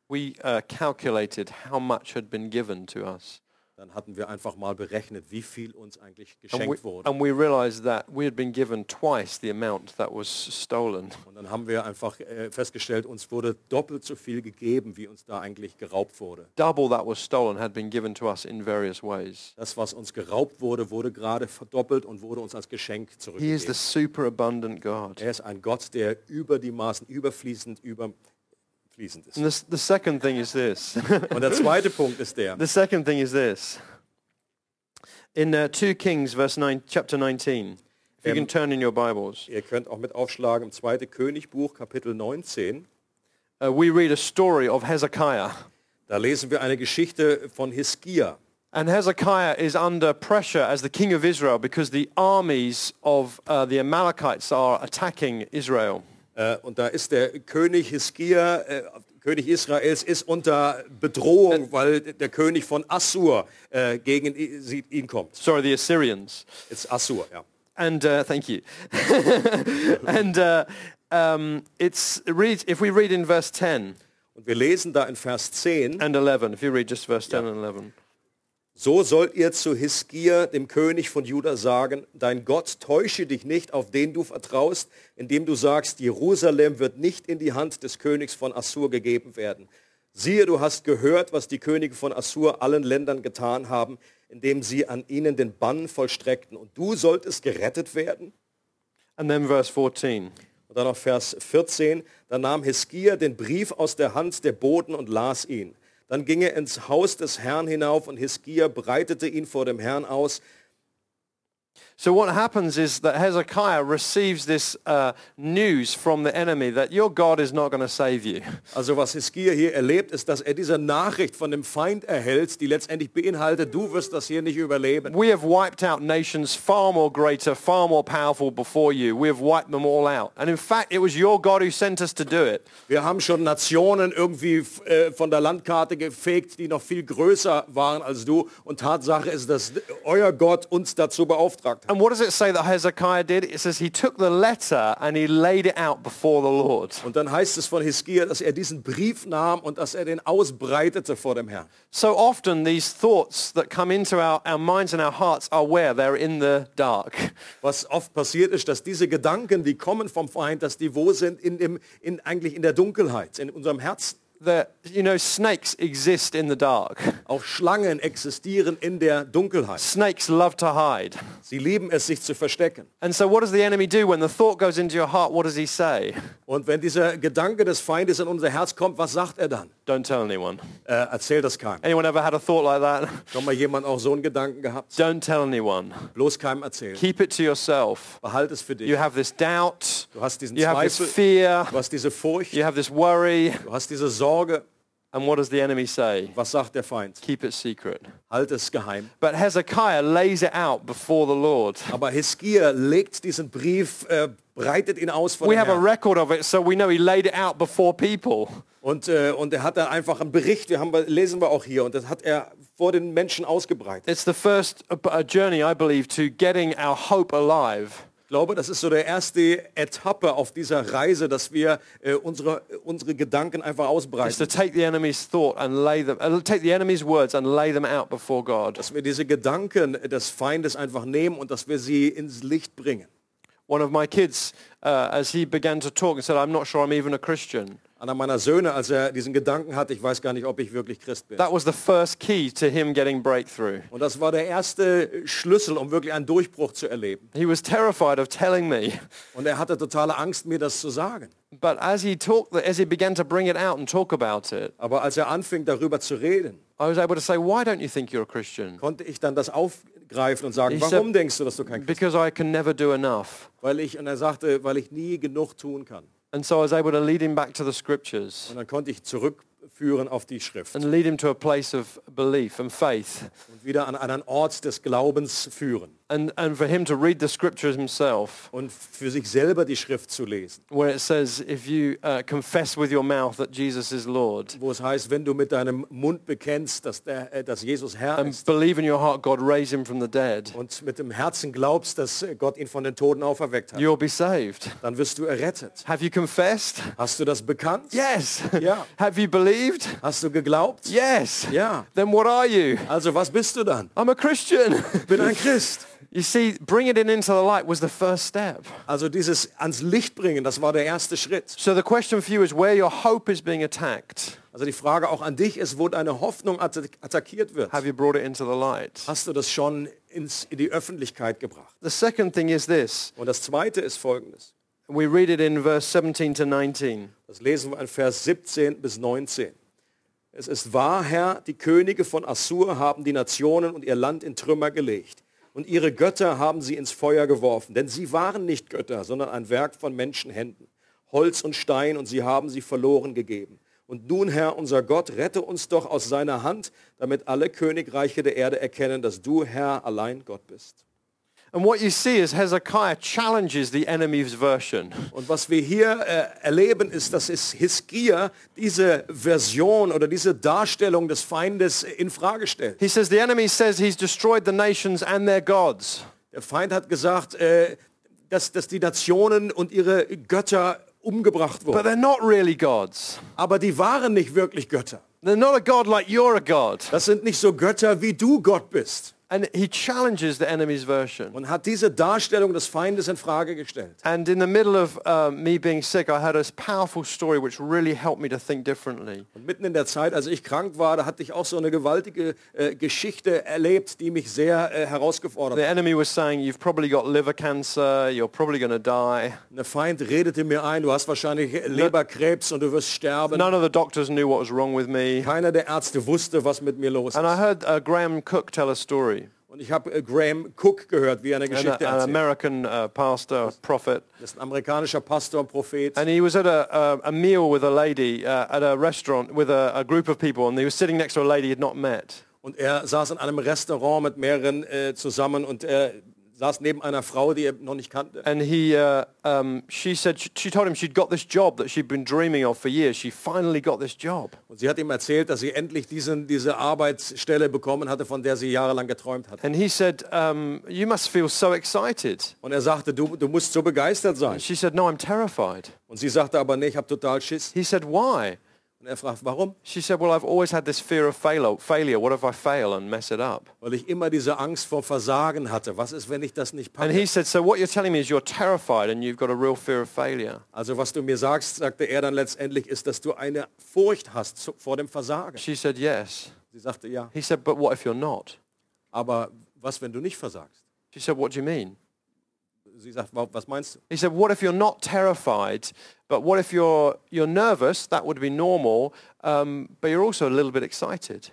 we uh, calculated how much had been given to us. Dann hatten wir einfach mal berechnet, wie viel uns eigentlich geschenkt wurde. and we realized that we had been given twice the amount that was stolen. Und dann haben wir einfach äh, festgestellt, uns wurde doppelt so viel gegeben, wie uns da eigentlich geraubt wurde. Double that was stolen had been given to us in various ways. Das, was uns geraubt wurde, wurde gerade verdoppelt und wurde uns als Geschenk He is the zurückgegeben. superabundant God. Er ist ein Gott, der über die Maßen, überfließend, überfließend ist. This, the second thing is this. Und der zweite Punkt ist der, the second thing is this. In uh, 2 Kings, verse 9, chapter 19, if you Um, can turn in your Bibles, ihr könnt auch mit aufschlagen im 2. Königbuch, Kapitel 19. uh, we read a story of Hezekiah. Da lesen wir eine Geschichte von Hiskia. And Hezekiah is under pressure as the king of Israel because the armies of uh, the Amalekites are attacking Israel. Äh, Und da ist der König Hiskia, äh, König Israels, ist unter Bedrohung, weil der König von Assur äh, gegen ihn kommt. Sorry, the Assyrians. It's Assur, ja. And uh, thank you. and uh, um, it's it reads if we read in verse 10 Und wir lesen da in Vers 10, and 11. If you read just verse 10 and 11. so sollt ihr zu Hiskia, dem König von Juda, sagen, dein Gott täusche dich nicht, auf den du vertraust, indem du sagst, Jerusalem wird nicht in die Hand des Königs von Assur gegeben werden. Siehe, du hast gehört, was die Könige von Assur allen Ländern getan haben, indem sie an ihnen den Bann vollstreckten. Und du solltest gerettet werden? And then verse 14. Und dann auf Vers 14, da nahm Hiskia den Brief aus der Hand der Boten und las ihn. Dann ging er ins Haus des Herrn hinauf und Hiskia breitete ihn vor dem Herrn aus. So what happens is that Hezekiah receives this uh, news from the enemy that your God is not going to save you. Also was Hiskia hier erlebt, ist, dass er diese Nachricht von dem Feind erhält, die letztendlich beinhaltet, du wirst das hier nicht überleben. We have wiped out nations far more greater, far more powerful before you. We have wiped them all out. And in fact, it was your God who sent us to do it. Wir haben schon Nationen irgendwie äh, von der Landkarte gefegt, die noch viel größer waren als du. Und Tatsache ist, dass euer Gott uns dazu beauftragt hat. And what does it say that Hezekiah did? It says he took the letter and he laid it out before the Lord. Und dann heißt es von Hiskia, dass er diesen Brief nahm und dass er den ausbreitete vor dem Herrn. So often these thoughts that come into our, our minds and our hearts are where? They're in the dark. Was oft passiert ist, dass diese Gedanken, die kommen vom Feind, dass die wo sind? In dem, in, eigentlich in der Dunkelheit, in unserem Herzen. That, you know, snakes exist in the dark. Auch Schlangen existieren in der Dunkelheit. Snakes love to hide. Sie lieben es, sich zu verstecken. And so what does the enemy do when the thought goes into your heart? What does he say? Und wenn dieser Gedanke des Feindes in unser Herz kommt, was sagt er dann? Don't tell anyone. Äh, erzähl das keinem. Anyone ever had a thought like that? Schon mal jemand auch so einen Gedanken gehabt? Don't tell anyone. Bloß keinem erzählen. Keep it to yourself. Behalt es für dich. You have this doubt. Du hast diesen You have this Zweifel. fear. Du hast diese Furcht. You have this worry. Du hast diese Sorge. And what does the enemy say? Was sagt der Feind? Keep it secret. Halt es geheim. But Hezekiah lays it out before the Lord. Aber Hiskia legt diesen Brief, äh, breitet ihn aus vor We have a record of it, so we know he laid it out before people. Und, äh, und er hat dann einfach einen Bericht, wir haben, lesen wir auch hier, und das hat er vor den Menschen ausgebreitet. It's the first uh, journey, I believe, to getting our hope alive. Ich glaube, das ist so der erste Etappe auf dieser Reise, dass wir äh, unsere, unsere Gedanken einfach to ausbreiten. take the enemy's thought and lay them, uh, take the enemy's words and lay them out before God. Dass wir diese Gedanken des Feindes einfach nehmen und dass wir sie ins Licht bringen. One of my kids, uh, as he began to talk, said, "I'm not sure I'm even a Christian." Einer meiner Söhne, als er diesen Gedanken hatte, ich weiß gar nicht, ob ich wirklich Christ bin. That was the first key to him getting breakthrough. Und das war der erste Schlüssel, um wirklich einen Durchbruch zu erleben. He was terrified of telling me, Und er hatte totale Angst, mir das zu sagen. but as he talked, as he began to bring it out and talk about it, Aber als er anfing, darüber zu reden, I was able to say, "Why don't you think you're a Christian?" konnte ich dann das aufgreifen und sagen, warum denkst du, dass du kein Christ bist? Because I can never do enough. Weil ich, und er sagte, weil ich nie genug tun kann. And so I was able to lead him back to the scriptures. Und dann konnte ich zurückführen auf die Schrift. And lead him to a place of belief and faith. und wieder an einen Ort des Glaubens führen And, and for him to read the scriptures himself, und für sich selber die Schrift zu lesen. where it says, if you uh, confess with your mouth that Jesus is Lord Wo es heißt, wenn du mit deinem Mund bekennst, dass, der, äh, dass Jesus Herr and ist believe in your heart God raised him from the dead, und mit dem Herzen glaubst, dass äh, Gott ihn von den Toten auferweckt hat, you'll be saved. dann wirst du errettet. Have you confessed? Hast du das bekannt? Yes. Yeah. Have you believed? Hast du geglaubt? Yes. Ja. Then what are you? Also was bist du dann? I'm a Christian. Ich bin ein Christ. You see, bringing it into the light was the first step. Also dieses ans Licht bringen, das war der erste Schritt. So the question for you is where your hope is being attacked. Also die Frage auch an dich ist, wo deine Hoffnung attack- attackiert wird. Have you brought it into the light? Hast du das schon ins, in die Öffentlichkeit gebracht? The second thing is this. Und das zweite ist folgendes. We read it in verse 17 to 19. Das lesen wir in Vers 17 bis 19. Es ist wahr, Herr, die Könige von Assur haben die Nationen und ihr Land in Trümmer gelegt. Und ihre Götter haben sie ins Feuer geworfen. Denn sie waren nicht Götter, sondern ein Werk von Menschenhänden. Holz und Stein und sie haben sie verloren gegeben. Und nun, Herr, unser Gott, rette uns doch aus seiner Hand, damit alle Königreiche der Erde erkennen, dass du, Herr, allein Gott bist. Und was wir hier äh, erleben, ist, dass es Hiskia diese Version oder diese Darstellung des Feindes in Frage stellt. He says the enemy says he's destroyed the nations and their gods. Der Feind hat gesagt, äh, dass, dass die Nationen und ihre Götter umgebracht But wurden. they're not really gods. Aber die waren nicht wirklich Götter. They're not a god like you're a god. Das sind nicht so Götter, wie du Gott bist. And he challenges the enemy's version. Und hat diese Darstellung des Feindes in Frage gestellt. And in the middle of uh, me being sick, I had a powerful story which really helped me to think differently. Und mitten in der Zeit, als ich krank war, da hatte ich auch so eine gewaltige äh, Geschichte erlebt, die mich sehr äh, herausgefordert The hat. enemy was saying, you've probably got liver cancer, you're probably going to die. Der Feind redete mir ein, du hast wahrscheinlich Leberkrebs und du wirst sterben. None of the doctors knew what was wrong with me. Keiner der Ärzte wusste, was mit mir los And I ist. heard uh, Graham Cook tell a story. Und ich habe äh, Graham Cook gehört, wie er eine An, Geschichte an erzählt. American uh, pastor, prophet. Das ist ein amerikanischer Pastor und Prophet. And he was at a, a, a meal with a lady uh, at a restaurant with a, a group of people and he was sitting next to a lady he had not met. Und er saß in einem Restaurant mit mehreren äh, zusammen und er saß neben einer Frau, die er noch nicht kannte. And he, uh, um, she said, she, told him she'd got this job that she'd been dreaming of for years. She finally got this job. Und sie hat ihm erzählt, dass sie endlich diesen, diese Arbeitsstelle bekommen hatte, von der sie jahrelang geträumt hatte. And he said, um, you must feel so excited. Und er sagte, du, du musst so begeistert sein. And she said, no, I'm terrified. Und sie sagte aber, nee, ich habe total Schiss. He said, why? Und er fragt, warum? She said, well, I've always had this fear of failure. What if I fail and mess it up? Weil ich immer diese Angst vor Versagen hatte. Was ist, wenn ich das nicht And he packe? said, so what you're telling me is you're terrified and you've got a real fear of failure. Also was du mir sagst, sagte er dann letztendlich, ist, dass du eine Furcht hast vor dem Versagen. She said, yes. Sie sagte, ja, He said, but what if you're not? aber was, wenn du nicht versagst? She said, what do you mean? Sie sagt, "Wa- was meinst du? He said, what if you're not terrified, but what if you're, you're nervous? That would be normal, um, but you're also a little bit excited.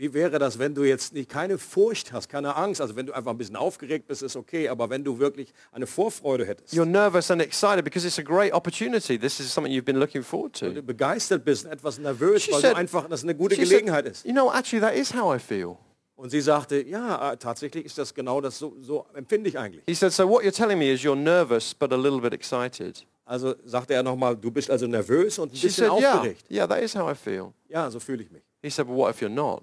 Wie wäre das, wenn du jetzt nicht keine Furcht hast, keine Angst? Also wenn du einfach ein bisschen aufgeregt bist, ist okay, aber wenn du wirklich eine Vorfreude hättest, You're nervous and excited because it's a great opportunity. This is something you've been looking forward wenn to. du begeistert bist, etwas nervös, She weil said- du einfach, das eine gute She said, Gelegenheit ist. you know, actually, that is how I feel. Und sie sagte, ja, äh, tatsächlich ist das genau das, so, so empfinde ich eigentlich. He said, so what you're telling me is you're nervous, but a little bit excited. Also sagte er nochmal, du bist also nervös und ein She bisschen said, yeah, aufgeregt. yeah, that is how I feel. Ja, so fühle ich mich. He said, but what if you're not?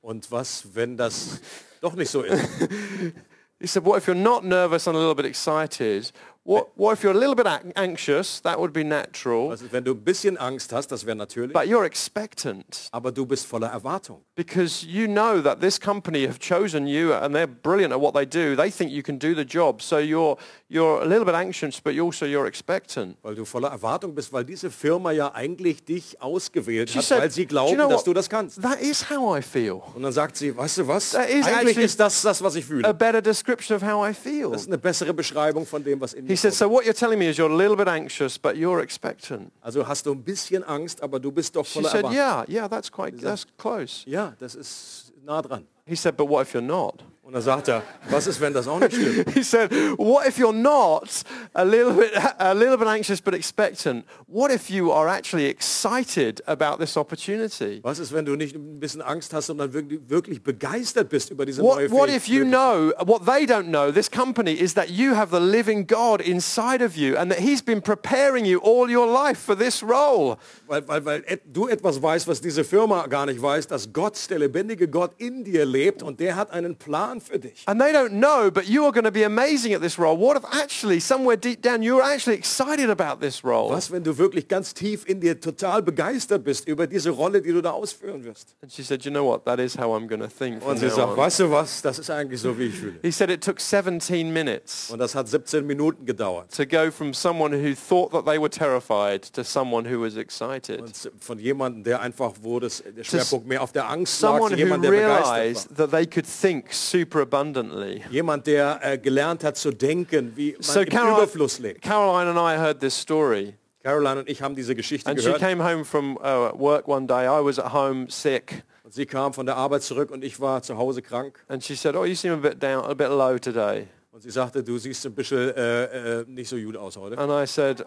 Und was, wenn das doch nicht so ist? He said, what if you're not nervous and a little bit excited? What if you're a little bit anxious? That would be natural. Also wenn du ein bisschen Angst hast, das wäre natürlich, But you're expectant aber du bist voller Erwartung. because you know that this company have chosen you and they're brilliant at what they do. They think you can do the job. So you're, you're a little bit anxious, but you also you're expectant. Weil du voller Erwartung bist, weil diese Firma ja eigentlich dich ausgewählt She hat, said, weil sie "Do glauben, you know dass du das kannst. That is how I feel. Und dann sagt sie, weißt du was? That is Eigentlich ist das das, was ich A fühle. better description of how I feel. Das ist eine bessere Beschreibung von dem, was in He said, so what you're telling me is you're a little bit anxious, but you're expectant. Also hast du ein bisschen Angst, aber du bist doch She said, Erwartung. yeah, yeah, that's quite, that's close. Ja, das ist nah dran. He said, but what if you're not? Und dann sagt er, was ist, wenn das auch nicht stimmt? He said, what if you're not a little bit, a little bit anxious but expectant? What if you are actually excited about this opportunity? Was ist, wenn du nicht ein bisschen Angst hast, sondern wirklich, wirklich begeistert bist über diese What, neue what if you know, what they don't know, this company, is that you have the living God inside of you and that he's been preparing you all your life for this role. Weil, weil, weil du etwas weißt, was diese Firma gar nicht weiß, dass Gott, der lebendige Gott in dir lebt und der hat einen Plan für dich. And they don't know, but you are going to be amazing at this role. What if actually, somewhere deep down, you're actually excited about this role? Was, wenn du wirklich ganz tief in dir total begeistert bist über diese Rolle, die du da ausführen wirst? And she said, you know what? That is how I'm going to think Und sie sagt, weißt du was, das ist eigentlich so, wie ich fühle. He said it took 17 minutes Und das hat 17 Minuten gedauert. to go from someone who thought that they were terrified to someone who was excited. Und von jemandem, der einfach, wo das, der Schwerpunkt mehr auf der Angst lag, zu who jemand, der begeistert realized that they could think super abundantly. war. Jemand, der äh, gelernt hat zu denken, wie man So im Caroline, Überfluss lebt. Caroline and I heard this story. Caroline und ich haben diese Geschichte And she came home from uh, work one day. I was at home sick. Und sie kam von der Arbeit zurück und ich war zu Hause krank. And she said, oh, you seem a bit down, a bit low today. Und sie sagte, du siehst ein bisschen äh, äh, nicht so gut aus heute. And I said,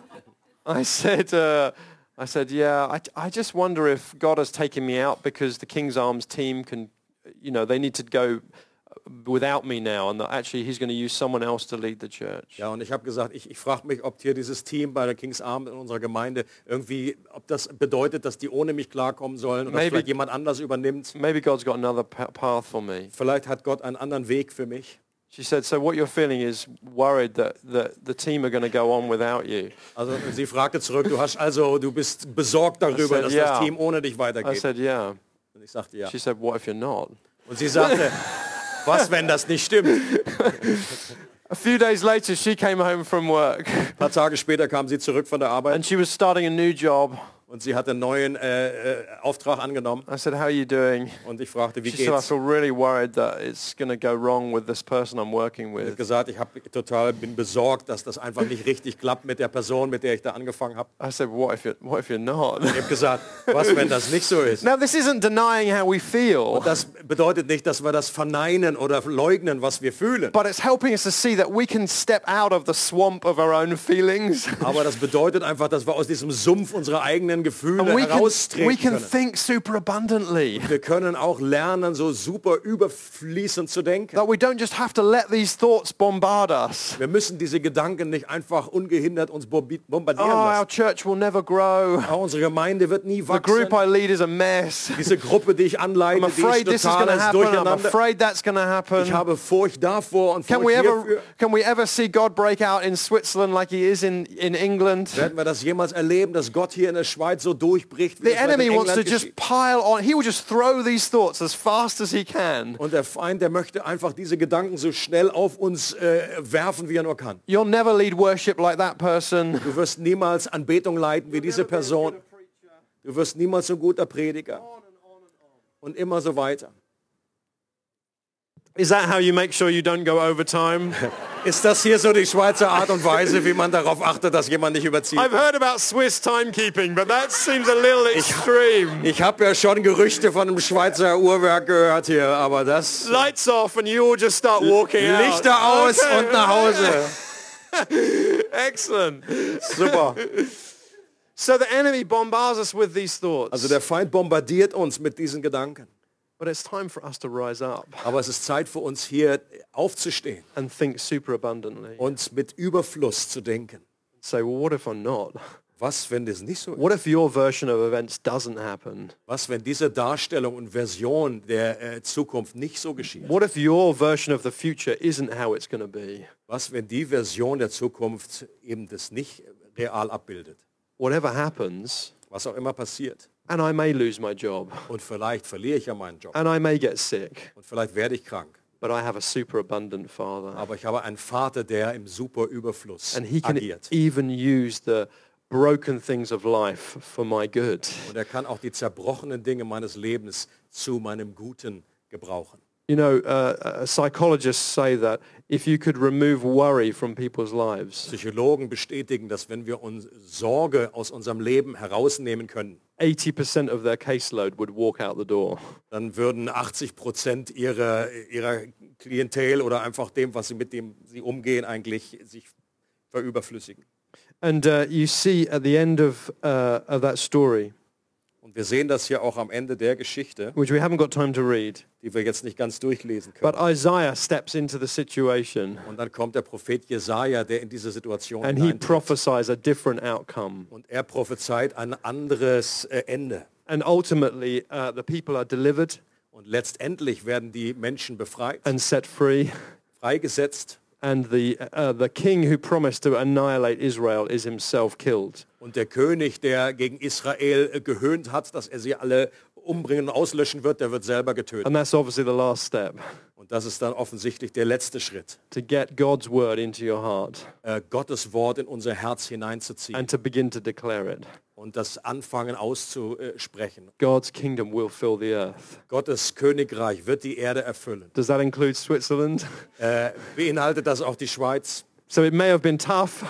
I said, uh, I said, yeah, I, I just wonder if God has taken me out because the King's Arms team can, you know, they need to go without me now and that actually he's going to use someone else to lead the church. Ja, und ich habe gesagt, ich, ich frage mich, ob hier dieses Team bei der Kings Arm in unserer Gemeinde irgendwie, ob das bedeutet, dass die ohne mich klarkommen sollen oder Maybe- vielleicht jemand anders übernimmt. Maybe God's got another pa- path for me. Vielleicht hat Gott einen anderen Weg für mich. She said, so what you're feeling is worried that, that the team are going to go on without you. Also sie fragte zurück, du hast also, du bist besorgt darüber, said, dass yeah. das Team ohne dich I weitergeht. said, yeah. Und ich sagte ja. She said, what if you're not? Und sie sagte, was, wenn das nicht stimmt? A few days later, she came home from work Ein paar Tage später kam sie zurück von der Arbeit and she was starting a new job. Und sie hatte einen neuen äh, äh, Auftrag angenommen. I said, how are you doing? Und ich fragte, wie She said, I geht's? feel really worried that it's going to go wrong with this person I'm working Sie hat with. gesagt, ich hab total bin besorgt, dass das einfach nicht richtig klappt mit der Person, mit der ich da angefangen habe. I said, what if you're, what if you're not? Ich habe gesagt, was, wenn das nicht so ist? now, this isn't denying how we feel, Das bedeutet nicht, dass wir das verneinen oder leugnen, was wir fühlen. but it's helping us to see that we can step out of the swamp of our own feelings. Aber das bedeutet einfach, dass wir aus diesem Sumpf unserer eigenen Gefühle And we can, heraustreten we can können. think super abundantly. Wir können auch lernen, so super überfließend zu denken. That we don't just have to let these thoughts bombard us. Wir müssen diese Gedanken nicht einfach ungehindert uns bombi- Oh, bombardieren our lassen. church will never grow. Auch unsere Gemeinde wird nie The wachsen. group I lead is a mess. Diese Gruppe, die ich anleite, I'm die afraid ist this is going to totales happen. I'm Durcheinander. afraid that's going to Ich happen. habe Furcht davor und Can we Furcht ever hierfür. can we ever see God break out in Switzerland like he is in, in England? Werden wir das jemals erleben, dass Gott hier in der Schweiz weltweit so durchbricht. Wie The enemy wants to just pile on. He will just throw these thoughts as fast as he can. Und der Feind, der möchte einfach diese Gedanken so schnell auf uns äh, werfen, wie er nur kann. You'll never lead worship like that person. Du wirst niemals Anbetung leiten wie diese Person. Du wirst niemals so ein guter Prediger. Und immer so weiter. Is that how you make sure you don't go overtime? Ist das hier so die Schweizer Art und Weise, wie man darauf achtet, dass jemand nicht überzieht? I've heard about Swiss timekeeping, but that seems a little extreme. Ich habe ja schon Gerüchte von einem Schweizer Uhrwerk gehört hier, aber das... Lights off and you all just start walking out. Lichter aus Okay. und nach Hause. Excellent. Super. So the enemy bombards us with these thoughts. Also der Feind bombardiert uns mit diesen Gedanken. But it's time for us to rise up Aber es ist Zeit für uns hier aufzustehen and think superabundantly. und mit Überfluss zu denken. Say, well, what if I'm not? Was, wenn das nicht so ist? What if your version of events doesn't happen? Was, wenn diese Darstellung und Version der äh, Zukunft nicht so geschieht? What if your version of the future isn't how it's going to be? Was, wenn die Version der Zukunft eben das nicht real abbildet? Whatever happens, Was auch immer passiert. And I may lose my job, Und vielleicht verliere ich ja meinen Job. and I may get sick, Und vielleicht werde ich krank. but I have a superabundant Father. Aber ich habe einen Vater, der im super Überfluss And he can agiert. even use the broken things of life for my good. Und er kann auch die zerbrochenen Dinge meines Lebens zu meinem Guten gebrauchen. You know, uh, psychologists say that if you could remove worry from people's lives, Psychologen bestätigen, dass wenn wir uns Sorge aus unserem Leben herausnehmen können, 80% of their caseload would walk out the door. dann würden 80 Prozent ihrer, ihrer Klientel oder einfach dem, was sie mit dem sie umgehen, eigentlich sich verüberflüssigen. And uh, you see at the end of, uh, of that story, Und wir sehen das hier auch am Ende der Geschichte, which we haven't got time to read, die wir jetzt nicht ganz durchlesen können. but Isaiah steps into the situation Und dann kommt der Prophet Jesaja, der in diese Situation and he hineintritt. prophesies a different outcome. Und er prophezeit ein anderes äh, Ende. And ultimately, uh, the people are delivered Und letztendlich werden die Menschen befreit, and set free. freigesetzt. And the, uh, the king who promised to annihilate Israel is himself killed. Und der König, der gegen Israel äh, gehöhnt hat, dass er sie alle umbringen und auslöschen wird, der wird selber getötet. And that's obviously the last step, Und das ist dann offensichtlich der letzte Schritt, to get God's word into your heart äh, Gottes Wort in unser Herz hineinzuziehen and to begin to declare it. Und das Anfangen auszusprechen. God's kingdom will fill the earth. Gottes Königreich wird die Erde erfüllen. Does that include Switzerland? Äh, beinhaltet das auch die Schweiz? So it may have been tough,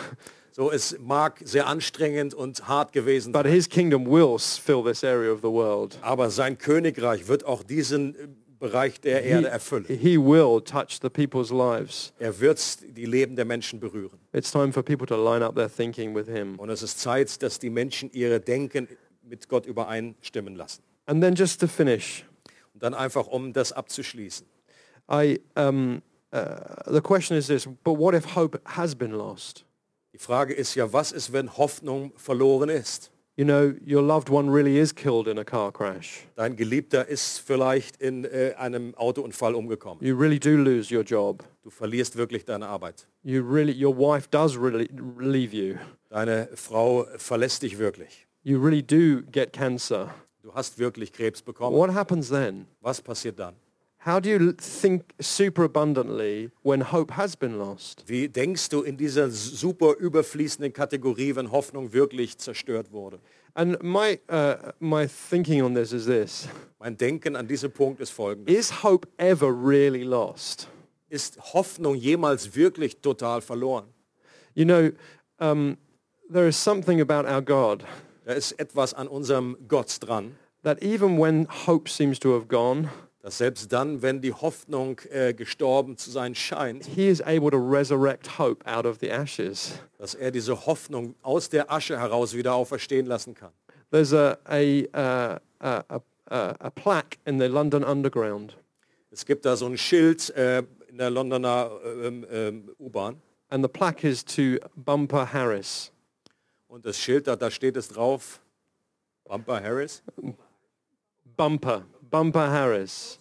So, es mag sehr anstrengend und hart gewesen but sein, his kingdom will fill this area of the world. aber sein Königreich wird auch diesen äh, Bereich der Erde erfüllen. He will touch the people's lives. Er wird die Leben der Menschen berühren. It's time for people to line up their thinking with him. Und es ist Zeit, dass die Menschen ihre Denken mit Gott übereinstimmen lassen. And then just to finish, Und dann einfach, um das abzuschließen. I, um, uh, the question is this, but what if hope has been lost? Die Frage ist ja, was ist, wenn Hoffnung verloren ist? You know, your loved one really is killed in a car crash. Dein Geliebter ist vielleicht in äh, einem Autounfall umgekommen. You really do lose your job. Du verlierst wirklich deine Arbeit. You really, your wife does really leave you. Deine Frau verlässt dich wirklich. You really do get cancer. Du hast wirklich Krebs bekommen. What happens then? Was passiert dann? How do you think superabundantly when hope has been lost? Wie denkst du in dieser super überfließenden Kategorie, wenn Hoffnung wirklich zerstört wurde? And my, uh, my thinking on this is this. Mein Denken an diesem Punkt ist folgendes. Is hope ever really lost? Ist Hoffnung jemals wirklich total verloren? You know, um, there is something about our God Da ist etwas an unserem Gott dran, that even when hope seems to have gone, dass selbst dann, wenn die Hoffnung äh, gestorben zu sein scheint, he is able to resurrect hope out of the ashes. dass er diese Hoffnung aus der Asche heraus wieder auferstehen lassen kann. There's a, a, a, a, a, a plaque in the London Underground, Es gibt da so ein Schild äh, in der Londoner ähm, ähm, U-Bahn and the plaque is to Bumper Harris. und das Schild, da, da steht es drauf, Bumper Harris. Bumper, Bumper Harris.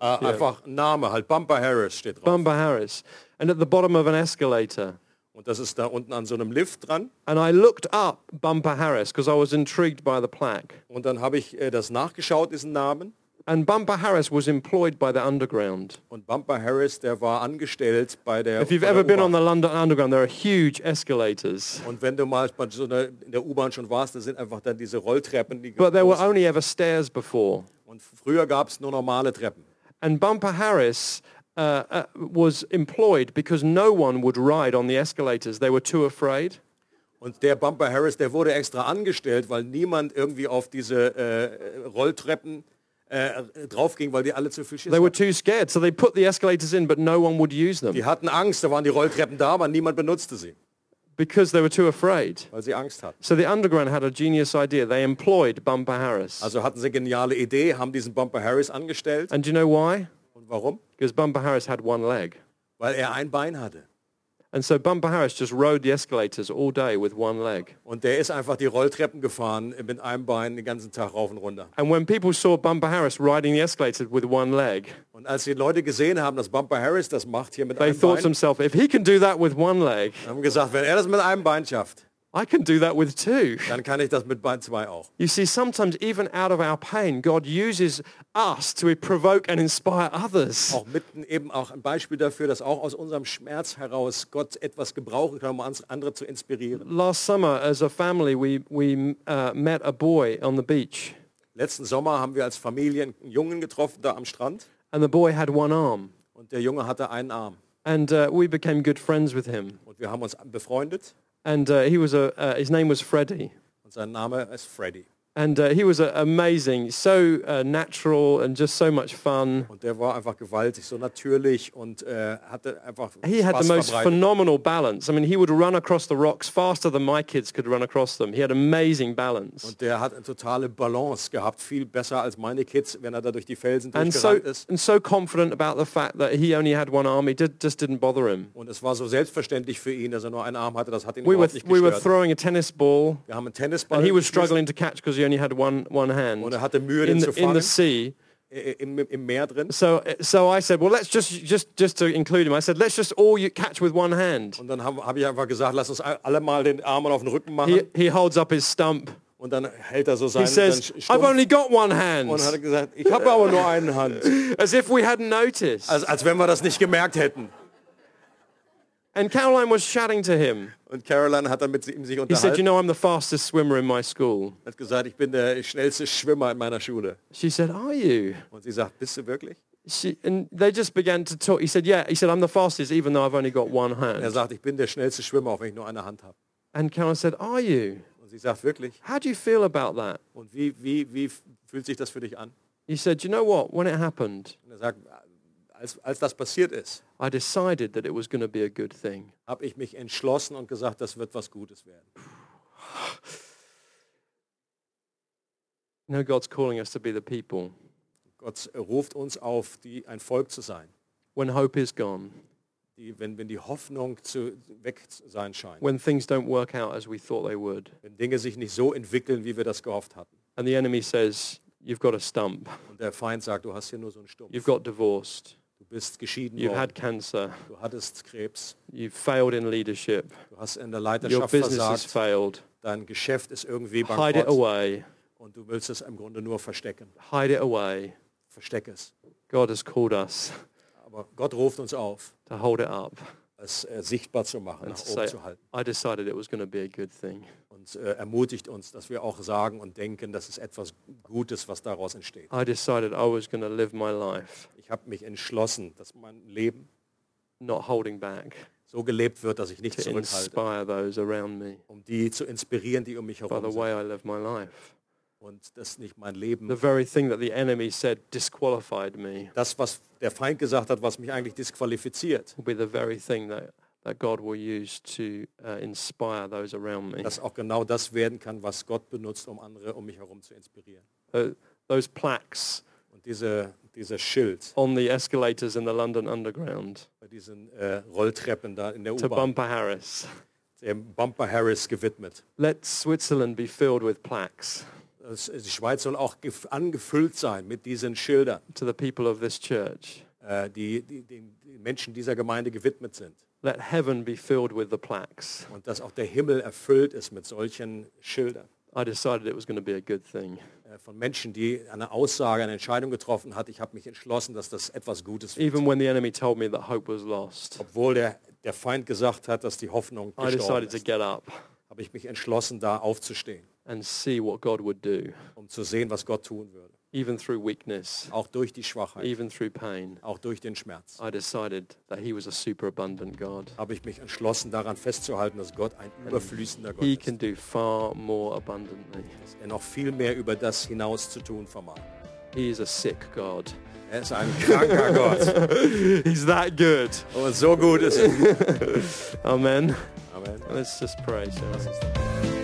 Äh, Einfach ein Name halt, Bumper Harris steht drauf. Bumper Harris. And at the bottom of an escalator, Und das ist da unten an so einem Lift dran. And I looked up Bumper Harris because I was intrigued by the plaque. Und dann habe ich äh, das nachgeschaut, diesen Namen. And Bumper Harris was employed by the underground. Und Bumper Harris, der war angestellt bei der, If you've ever been on the London Underground, there are huge escalators. Und wenn du mal bei so einer, in der U-Bahn schon warst, da sind einfach dann diese Rolltreppen. Die But there were only ever stairs before. und früher gab es nur normale Treppen. And Bumper Harris uh, uh, was employed because no one would ride on the escalators. They were too afraid. Und der Bumper Harris, der wurde extra angestellt, weil niemand irgendwie auf diese äh, Rolltreppen äh, draufging, weil die alle zu viel Schiss They were too scared, so they put the escalators in, but no one would use them Die hatten Angst, da waren die Rolltreppen da, aber niemand benutzte sie, because they were too afraid. weil sie Angst hatten. So the underground had a genius idea. They employed Bumper Harris. Also hatten sie eine geniale Idee, haben diesen Bumper Harris angestellt. And do you know why? Und warum? Because Bumper Harris had one leg. Weil er ein Bein hatte. And so Bumper Harris just rode the escalators all day with one leg. Und der ist einfach die Rolltreppen gefahren mit einem Bein den ganzen Tag rauf und runter. And when people saw Bumper Harris riding the escalators with one leg, Und als die Leute gesehen haben, dass Bumper Harris das macht hier mit they einem thought to themselves, if he can do that with one leg, haben gesagt, wenn er das mit einem Bein schafft, I can do that with two. dann kann ich das mit zwei auch. You see, sometimes even out of our pain, God uses us to provoke and inspire others. Auch mitten eben auch ein Beispiel dafür, dass auch aus unserem Schmerz heraus Gott etwas gebrauchen kann, um andere zu inspirieren. Last summer, as a family, we, we uh, met a boy on the beach. Letzten Sommer haben wir als Familie einen Jungen getroffen da am Strand And the boy had one arm. und der Junge hatte einen Arm. And uh, we became good friends with him. Und wir haben uns befreundet And uh, he was a, uh, his name was Freddie. und sein Name ist Freddy. And uh, he was uh, amazing, so uh, natural and just so much fun. Und der war einfach gewaltig, so natürlich und äh, hatte einfach He had the most verbreitet. phenomenal balance. I mean, he would run across the rocks faster than my kids could run across them. He had amazing balance. Und der hat eine totale Balance gehabt, viel besser als meine Kids, wenn er da durch die Felsen And so, ist. and so confident about the fact that he only had one arm, it did, just didn't bother him. Und es war so selbstverständlich für ihn, dass er nur einen Arm hatte, das hat ihn We were, nicht we were throwing a tennis ball, Wir haben einen Tennisball and he was struggling to catch because he only had one, one hand und er hatte Mühe, den in zu the, in the sea. im, im Meer drin. So, so I said, well, let's just, just, just to include him, I said, let's just all you catch with one hand. Und dann habe hab ich einfach gesagt, lass uns alle mal den Arm auf den Rücken machen. He, he holds up his stump. Und dann hält er so He seinen, says, seinen I've only got one hand. und hat gesagt, ich habe aber nur eine Hand. As if we hadn't noticed. Als, als wenn wir das nicht gemerkt hätten. And Caroline was chatting to him. Und Caroline hat dann mit ihm sich unterhalten. He said, you know, I'm the fastest swimmer in my school. hat gesagt, ich bin der schnellste Schwimmer in meiner Schule. She said, are you? Und sie sagt, bist du wirklich? She, and they just began to talk. He said, yeah. He said, I'm the fastest, even though I've only got one Und er hand. sagt, ich bin der schnellste Schwimmer, auch wenn ich nur eine Hand habe. And Caroline said, are you? Und sie sagt, wirklich? How do you feel about that? Und wie, wie, wie fühlt sich das für dich an? He said, you know what? When it happened, Und er sagt, als, als das passiert ist, I decided that it was going to be a good thing. habe ich mich entschlossen und gesagt, das wird was Gutes werden. Know, God's calling us to be the people. Gott ruft uns auf, die, ein Volk zu sein. When hope is gone, Die, wenn, wenn die Hoffnung zu, weg zu sein scheint. when things don't work out as we thought they would, Wenn Dinge sich nicht so entwickeln, wie wir das gehofft hatten. and the enemy says, you've got a stump, Und der Feind sagt, du hast hier nur so einen Stumpf. you've got divorced, bist geschieden you've worden. had cancer, Du hattest Krebs. you've failed in leadership, Du hast in der your Leiterschaft business has versagt. failed. Dein Geschäft ist irgendwie Hide it bankrott. away, Und du willst es im Grunde nur verstecken. hide it away. Versteck es. God has called us Aber Gott ruft uns auf, to hold it up es äh, sichtbar zu machen, and nach oben say, zu halten. I decided it was going to be a good thing. Und äh, ermutigt uns, dass wir auch sagen und denken, das ist etwas Gutes, was daraus entsteht. I decided I was going to live my life Ich habe mich entschlossen, dass mein Leben not holding back so gelebt wird, dass ich nicht to zurückhalte, inspire those around me um die zu inspirieren, die um mich by herum the sind. way I live my life. Und das nicht mein Leben, The very thing that the enemy said disqualified me das, was der Feind gesagt hat, was mich eigentlich disqualifiziert, will be the very thing that, that God will use to uh, inspire those around me. dass auch genau das werden kann, was Gott benutzt, um andere um mich herum zu inspirieren. Uh, those plaques diese, dieser Schild on the escalators in the London Underground bei diesen äh, Rolltreppen da in der to U-Bahn, Bumper Harris. dem Bumper Harris gewidmet. Let Switzerland be filled with plaques Das, die Schweiz soll auch gef- angefüllt sein mit diesen Schildern to the people of this church. äh, die, die den Menschen dieser Gemeinde gewidmet sind. Let heaven be filled with the plaques. Und dass auch der Himmel erfüllt ist mit solchen Schildern I decided it was going to be a good thing. Äh, von Menschen, die eine Aussage, eine Entscheidung getroffen hat. Ich habe mich entschlossen, dass das etwas Gutes wird. Even when the enemy told me that hope was lost, Obwohl der, der Feind gesagt hat, dass die Hoffnung I gestorben decided to ist, get up habe ich mich entschlossen, da aufzustehen, and see what God would do, um zu sehen, was Gott tun würde. Even through weakness, Auch durch die Schwachheit, even through pain. auch durch den Schmerz. I decided that he was a superabundant God. Habe ich mich entschlossen, daran festzuhalten, dass Gott ein überfließender Gott He ist. can do far more abundantly. Dass er noch viel mehr über das hinaus zu tun vermag. He is a sick God. Er ist ein kranker Gott. He's that good. Und so gut ist er. Amen. Amen. Let's just pray. shall we?